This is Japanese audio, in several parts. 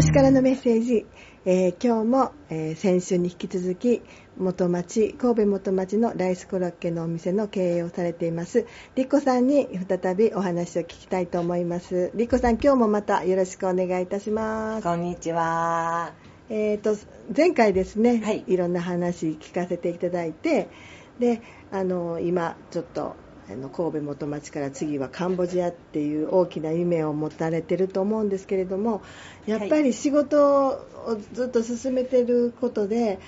星からのメッセージ、えー今日も、えー先週に引き続き元町神戸元町のライスコロッケのお店の経営をされています。リコさんに再びお話を聞きたいと思います。リコさん今日もまたよろしくお願いいたします。こんにちは。えー、と前回ですね、はい。いろんな話聞かせていただいてであの今ちょっとあの神戸元町から次はカンボジアっていう大きな夢を持たれてると思うんですけれどもやっぱり仕事をずっと進めてることで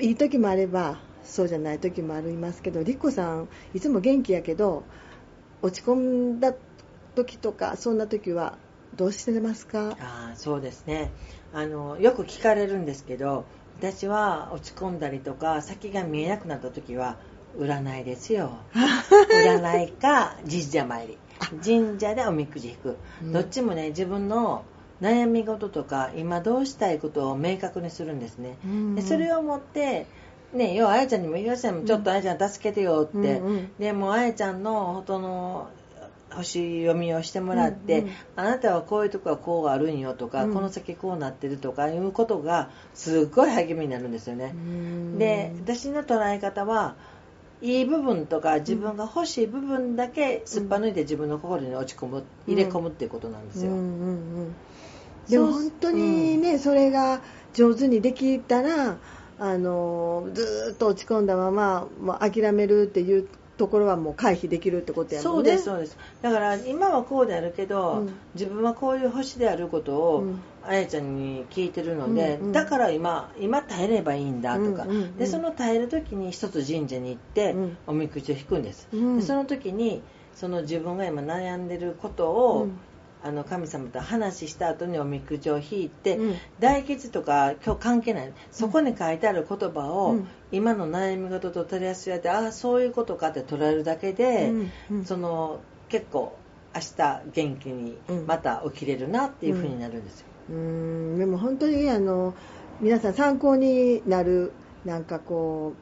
いい時もあればそうじゃない時もありますけどリコさんいつも元気やけど落ち込んだ時とかそんな時はどうしてますか？あーそうですねあの。よく聞かれるんですけど、私は落ち込んだりとか、先が見えなくなった時は、占いですよ。占いか神社参り。神社でおみくじ引く。うん。どっちもね、自分の悩み事とか、今どうしたいことを明確にするんですね。でそれを持って、ね、要はあやちゃんにも言いましたよ、ちょっとあやちゃん助けてよって、うんうん。でもうあやちゃんの元の星読みをしてもらって、うんうんあなたはこういうとこはこうあるんよとか、うん。この先こうなってるとかいうことがすっごい励みになるんですよね、で私の捉え方はいい部分とか自分が欲しい部分だけすっぱ抜いて自分の心に落ち込む入れ込むっていうことなんですよ、うんうんうんでも本当にね、それが上手にできたらあのずーっと落ち込んだままもう諦めるっていうところはもう回避できるってことやもそうんねですそうです。だから今はこうであるけど、うん。自分はこういう星であることを、うん。あやちゃんに聞いてるので、うんうん。だから今今耐えればいいんだとか、うんうんうん。でその耐える時に一つ神社に行って、うん。おみくじを引くんです、うん。でその時にその自分が今悩んでることを、うんあの神様と話した後におみくじを引いて、うん。大吉とか今日関係ないそこに書いてある言葉を、うん。今の悩み事と取り合わせてああそういうことかって捉えるだけで、うん。うん。その結構明日元気にうん。また起きれるなっていう風になるんですよ、うん。でも本当にあの皆さん参考になるなんかこ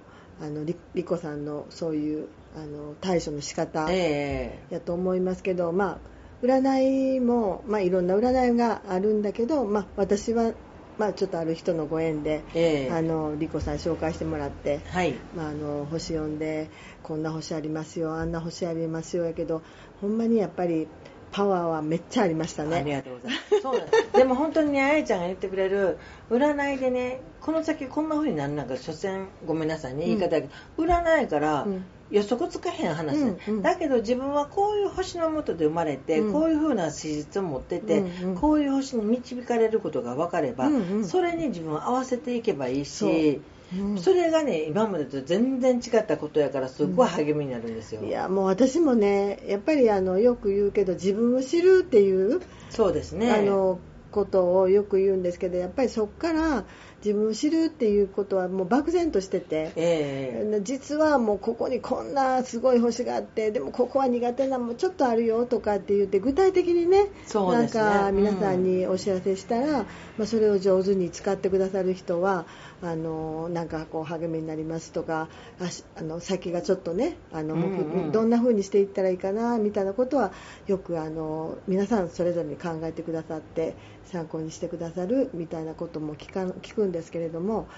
うあのリリコさんのそういうあの対処の仕方え。やと思いますけど、まあ、占いも、まあ、いろんな占いがあるんだけど、まあ、私は、まあ、ちょっとある人のご縁で、ええ。あのリコさん紹介してもらって、はい。まあ、あの星読んでこんな星ありますよあんな星ありますよやけどほんまにやっぱりパワーはめっちゃありましたありね。がとうございます。そうなんです。でも本当にねあやちゃんが言ってくれる占いでねこの先こんな風になるなんか所詮ごめんなさいね言い方だけど、占いからうん予測つかへん話、ねうんうん。だけど自分はこういう星の下で生まれて、うん。こういう風な資質を持ってて、うんうん。こういう星に導かれることが分かれば、うんうん。それに自分を合わせていけばいいしう。ん。それがね今までと全然違ったことやからすっごい励みになるんですよ、いやもう私もねやっぱりあのよく言うけど自分を知るっていうそうですね。あのことをよく言うんですけどやっぱりそこから自分を知るっていうことはもう漠然としてて、ええ。実はもうここにこんなすごい星があってでもここは苦手なのもちょっとあるよとかって言って具体的にねね。なんかうん皆さんにお知らせしたら、まあ、それを上手に使ってくださる人はあのなんかこう励みになりますとかあの先がちょっとねあの、うんうん。どんな風にしていったらいいかなみたいなことはよくあの皆さんそれぞれに考えてくださって参考にしてくださるみたいなことも聞か聞くんですけれども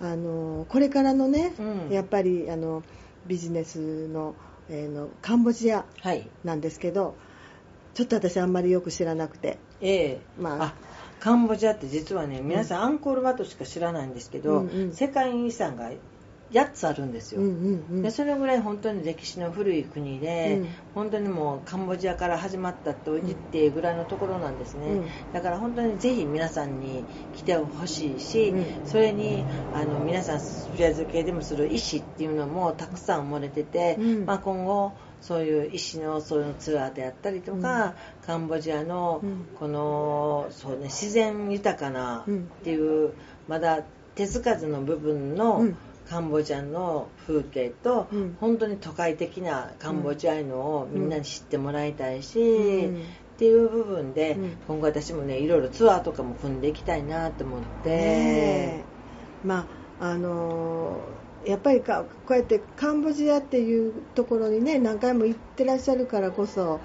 あのこれからのね、うん。やっぱりあのビジネスの,、えーのカンボジアはい。なんですけどちょっと私あんまりよく知らなくて、ええ。まあ。あカンボジアって実はね皆さんアンコールワットしか知らないんですけど、うんうん。世界遺産が8つあるんですよ、うんうんうん。でそれぐらい本当に歴史の古い国で、うん。本当にもうカンボジアから始まったと言ってぐらいのところなんですね、うん。だから本当にぜひ皆さんに来てほしいし、うん。それにあの皆さんスピリアズ系でもする医師っていうのもたくさん生まれてて、うん。まあ、今後そういう医師のそういうツアーであったりとか、カンボジアのうん。このそう、ね、自然豊かなうん。っていうまだ手つかずの部分の、うんカンボジアの風景と、うん。本当に都会的なカンボジアのをみんなに知ってもらいたいし、うん。っていう部分で、うん。今後私もねいろいろツアーとかも組んでいきたいなと思って、まああのーやっぱりかこうやってカンボジアっていうところにね何回も行ってらっしゃるからこそ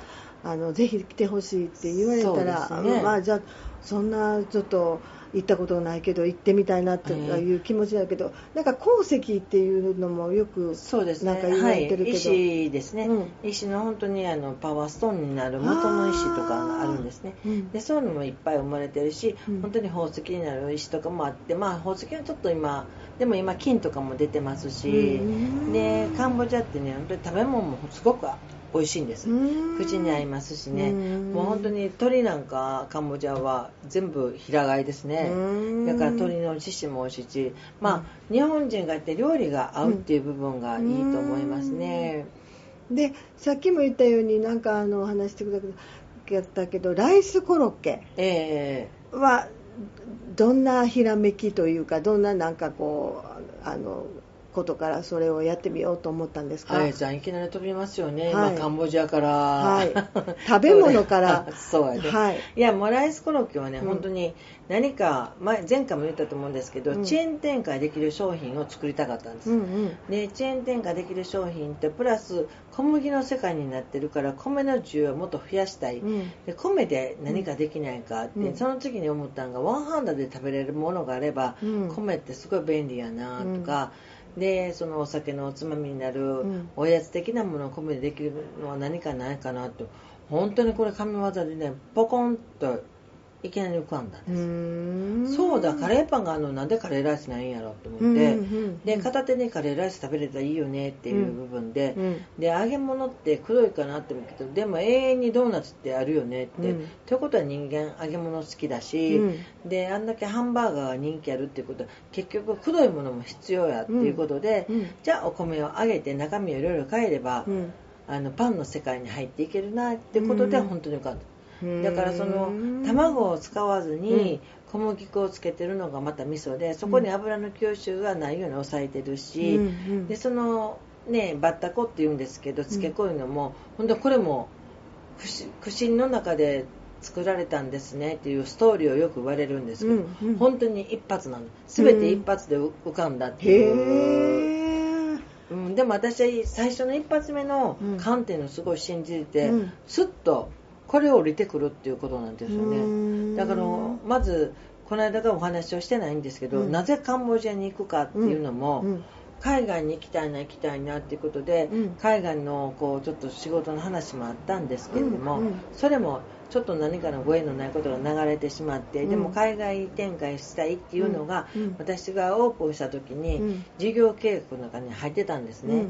あのぜひ来てほしいって言われたら、ね。まあじゃあそんなちょっと行ったことないけど行ってみたいなっていう気持ちだけど、なんか鉱石っていうのもよくそうですね。なんか言われてるけど、はい、石ですね、うん。石の本当にあのパワーストーンになる元の石とかがあるんですね。うん。でそういうのもいっぱい生まれてるし、うん。本当に宝石になる石とかもあってまあ宝石はちょっと今でも今金とかも出てますし、うん。でカンボジアってね本当に食べ物もすごく美味しいんです、うん。口に合いますしね、うん。もう本当に鶏なんかカンボジアは全部平飼いですね、うん。だから鶏の獅子も美味しいし、まあ、日本人がいて料理が合うっていう部分がいいと思いますね。でさっきも言ったようになんかあの話してくださったけどライスコロッケえ。はどんなひらめきというかどんななんかこうあのことからそれをやってみようと思ったんですか、えあやちゃんい。きなり飛びますよね、はい。まあ、カンボジアから、はい。食べ物から。そうやね、はい。いやもうライスコロッケはね、うん。本当に何か前前回も言ったと思うんですけど、うん。チェーン展開できる商品を作りたかったんです、うんうん。でチェーン展開できる商品ってプラス小麦の世界になってるから米の需要をもっと増やしたい、うん。で米で何かできないかって、うん。その次に思ったのがワンハンドで食べれるものがあれば、うん。米ってすごい便利やなとか、でそのお酒のおつまみになるん。おやつ的なものを米でできるのは何かないかなと本当にこれ神業でねポコンといきなり浮かんだんうです、そうだカレーパンがあるのなんでカレーライスないんやろと思って、うんうんうんで片手にカレーライス食べれたらいいよねっていう部分で、うんで揚げ物って黒いかなって思うけどでも永遠にドーナツってあるよねって、うん。ということは人間揚げ物好きだし、うん。であんだけハンバーガーが人気あるっていうことは結局黒いものも必要やっていうことで、うん。じゃあお米を揚げて中身をいろいろ変えれば、うん。あのパンの世界に入っていけるなってことでうん。本当に浮かんだ。うんだからその卵を使わずに小麦粉をつけてるのがまた味噌でそこに油の吸収がないように抑えてるし、うんうん。でそのねバッタコっていうんですけど漬けこいうのも、本当これも苦苦心の中で作られたんですねっていうストーリーをよく言われるんですけど、うんうん。本当に一発なの全て一発で浮かんだっていう、へえうん、でも私は最初の一発目のうん。観点をすごい信じてて、うん。スッとこれを降りてくるっていうことなんですようねん。だからまずこの間からお話をしてないんですけど、うん。なぜカンボジアに行くかっていうのも、うん。海外に行きたいな行きたいなっていうことで、うん。海外のこうちょっと仕事の話もあったんですけれども、うん。うん。それもちょっと何かのご縁のないことが流れてしまって、うん。でも海外展開したいっていうのが、うん私がオープンした時に、うん事業計画の中に入ってたんですね、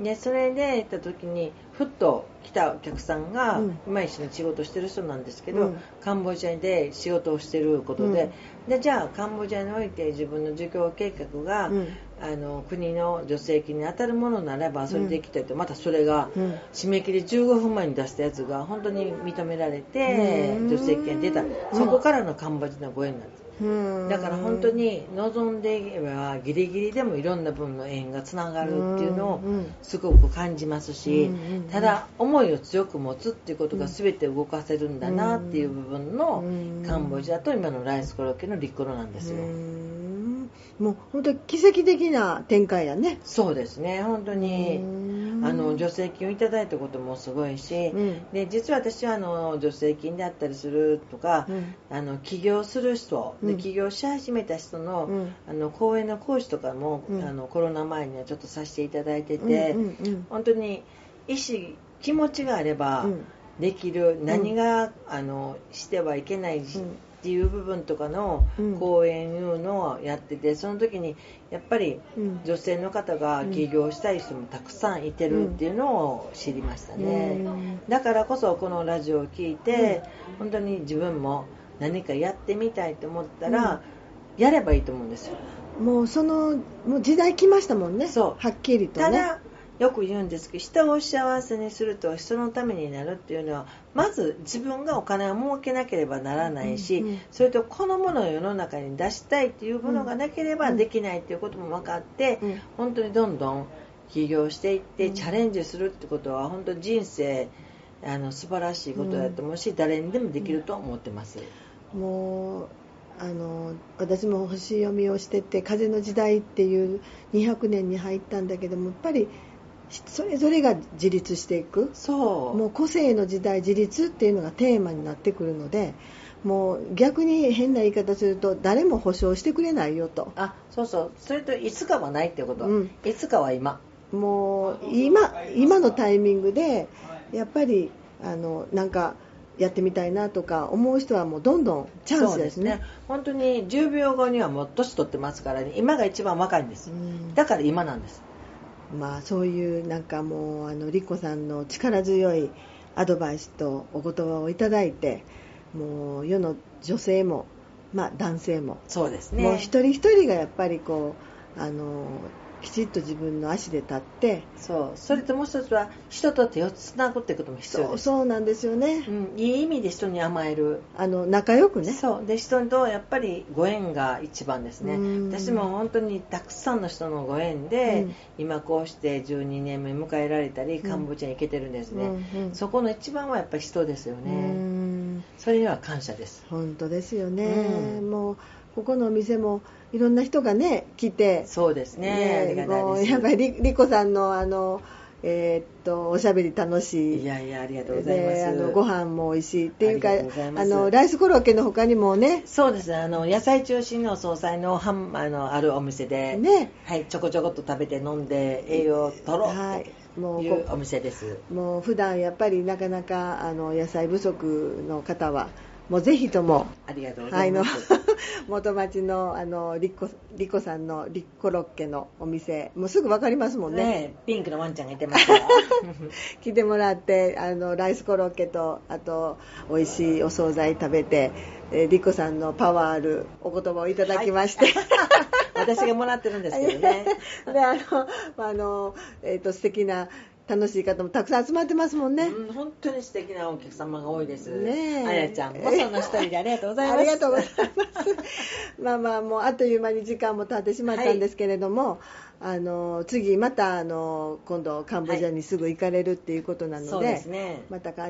でそれで行った時にふっと来たお客さんが、うん。今一緒に仕事してる人なんですけど、うん。カンボジアで仕事をしてることで,、でじゃあカンボジアにおいて自分の事業計画が、うん。あの国の助成金に当たるものならばそれで行きたいと、またそれがうん。締め切り15分前に出したやつが本当に認められてうん。助成金が出た。そこからのカンボジアのご縁なんです。うんだから本当に望んでいけばギリギリでもいろんな分の縁がつながるっていうのをうんすごく感じますしただ思いを強く持つっていうことが全て動かせるんだなっていう部分のうん。カンボジアと今のライスコロッケのリッコロなんですよ。うん。もう本当に奇跡的な展開やね。そうですね。本当に。うんあの助成金をいただいたこともすごいし、うん。で実は私はあの助成金であったりするとか、うん。あの起業する人、うん。で起業し始めた人の,、うん。あの講演の講師とかも、うん。あのコロナ前にはちょっとさせていただいてて、うんうんうん。本当に意思気持ちがあればうん。できる、何があのしてはいけないし、うんっていう部分とかのうん。講演いうのをやっててその時にやっぱりうん。女性の方が起業したい人もたくさんいてるっていうのを知りましたね、うん。だからこそこのラジオを聞いて、本当に自分も何かやってみたいと思ったら、やればいいと思うんですよ。もうそのもう時代来ましたもんね。そう。はっきりとね。ただよく言うんですけど人を幸せにすると人のためになるっていうのはまず自分がお金を儲けなければならないし、うんうんそれとこのものを世の中に出したいっていうものがなければできないっていうことも分かって、うん。本当にどんどん起業していってうん。チャレンジするってことは本当人生あの素晴らしいことだと思うし、誰にでもできると思ってます。もうあの私も星読みをしてて「風の時代」っていう200年に入ったんだけどもやっぱりそれぞれが自立していく。そう。もう個性の時代自立っていうのがテーマになってくるのでもう逆に変な言い方すると誰も保証してくれないよと。あそうそう。それといつかはないってこと、うん、いつかは今。もう今今のタイミングでやっぱりあのなんかやってみたいなとか思う人はもうどんどんチャンスですね、ね、本当に10秒後にはもう年取ってますからね。今が一番若いんです、だから今なんですまあそういうなんかもうあのリコさんの力強いアドバイスとお言葉をいただいてもう世の女性も、まあ、男性もそうですね。もう一人一人がやっぱりこうあのきちっと自分の足で立ってそう。それともう一つは人と手をつなぐってことも必要です。そうなんですよね、うん、いい意味で人に甘える。あの仲良くね。そう。で人とやっぱりご縁が一番ですね。私も本当にたくさんの人のご縁で、うん、今こうして12年目迎えられたりカンボジアに行けてるんですね、うんうん、そこの一番はやっぱり人ですよね。それには感謝です。本当ですよね、もうここのお店もいろんな人がね来てそうですね。ねもうやっぱりりりこさんのあのえー、っとおしゃべり楽しい。いやいやありがとうございます。あのご飯も美味しいっていうかあのライスコロッケの他にもね。そうですあの野菜中心の総菜のはんあのあるお店で、ね。はい、ちょこちょこっと食べて飲んで栄養を取ろうというお店です、もう普段やっぱりなかなかあの野菜不足の方はもうぜひとも、ありがとうございます。元町のあのリコリコさんのリコロッケのお店、もうすぐ分かりますもんね。ねピンクのワンちゃんがいてますから。来てもらってあのライスコロッケとあと美味しいお惣菜食べて、えリコさんのパワーあるお言葉をいただきまして、はい、私がもらってるんですけどね。であのあのえっ、ー、と素敵な楽しい方もたくさん集まってますもんね、うん、本当に素敵なお客様が多いです。ねあやちゃんもその一人でありがとうございます。ありがとうございます。まあまあもうあっという間に時間も経ってしまったんですけれども、はいあの次またあの今度カンボジアにすぐ行かれるっていうことなのではい。でね、またカ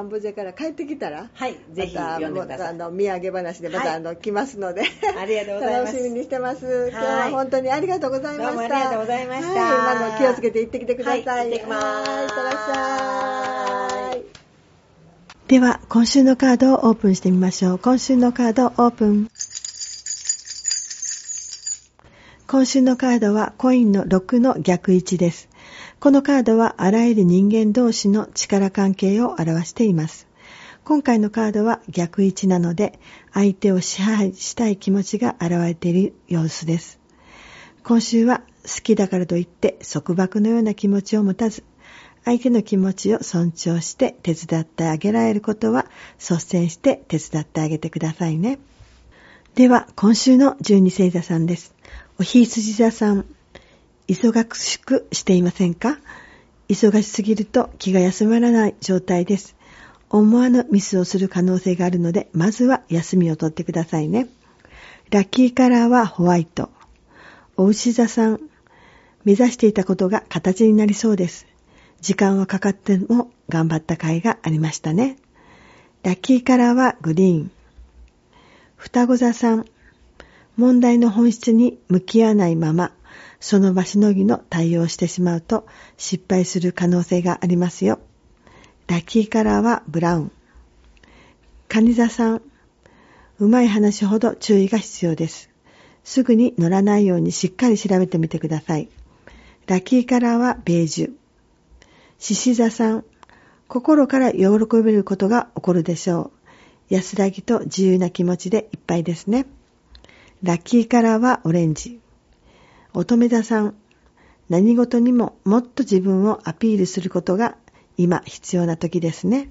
ンボジアから帰ってきたら、はい、ぜひ読んでください。あの土産話でまた、あの来ますのでありがとうございます。楽しみにしてます、今日は本当にありがとうございました。どうもありがとうございました、はい、今の気をつけて行ってきてください、はい、行ってきます。いってらっしゃい。では今週のカードをオープンしてみましょう。今週のカードオープン今週のカードはコインの6の逆位置です。このカードはあらゆる人間同士の力関係を表しています。今回のカードは逆位置なので、相手を支配したい気持ちが現れている様子です。今週は好きだからといって束縛のような気持ちを持たず、相手の気持ちを尊重して手伝ってあげられることは率先して手伝ってあげてくださいね。では、今週の十二星座さんです。おひいすじ座さん、忙しくしていませんか？忙しすぎると気が休まらない状態です。思わぬミスをする可能性があるので、まずは休みを取ってくださいね。ラッキーカラーはホワイト。お牛座さん、目指していたことが形になりそうです。時間はかかっても頑張った甲斐がありましたね。ラッキーカラーはグリーン。双子座さん、問題の本質に向き合わないまま、その場しのぎの対応をしてしまうと失敗する可能性がありますよ。ラッキーカラーはブラウン。カニ座さん、うまい話ほど注意が必要です。すぐに乗らないようにしっかり調べてみてください。ラッキーカラーはベージュ。獅子座さん、心から喜べることが起こるでしょう。安らぎと自由な気持ちでいっぱいですね。ラッキーカラーはオレンジ。乙女座さん、何事にももっと自分をアピールすることが今必要な時ですね。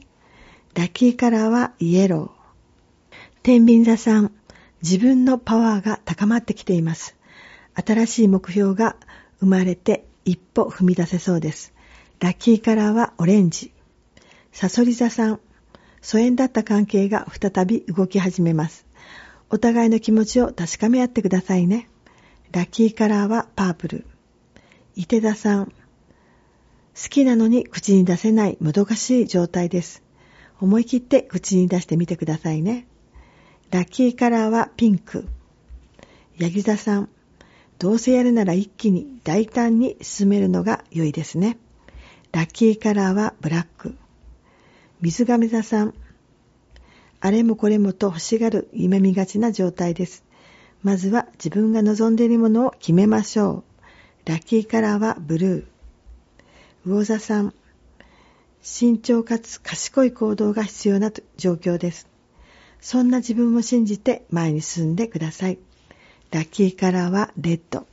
ラッキーカラーはイエロー。天秤座さん、自分のパワーが高まってきています。新しい目標が生まれて一歩踏み出せそうです。ラッキーカラーはオレンジ。サソリ座さん、疎遠だった関係が再び動き始めます。お互いの気持ちを確かめ合ってくださいね。ラッキーカラーはパープル。伊手田さん。好きなのに口に出せないもどかしい状態です。思い切って口に出してみてくださいね。ラッキーカラーはピンク。ヤギ座さん。どうせやるなら一気に大胆に進めるのが良いですね。ラッキーカラーはブラック。水亀座さん。あれもこれもと欲しがる夢見がちな状態です。まずは自分が望んでいるものを決めましょう。ラッキーカラーはブルー。魚座さん。慎重かつ賢い行動が必要な状況です。そんな自分を信じて前に進んでください。ラッキーカラーはレッド。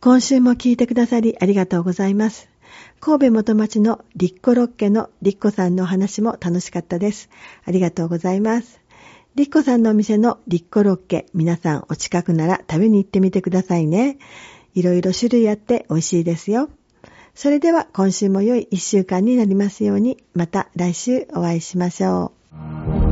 今週も聞いてくださりありがとうございます。神戸元町のリッコロッケのリッコさんのお話も楽しかったです。ありがとうございます。リッコさんのお店のリッコロッケ、皆さんお近くなら食べに行ってみてくださいね。いろいろ種類あって美味しいですよ。それでは今週も良い一週間になりますように、また来週お会いしましょう。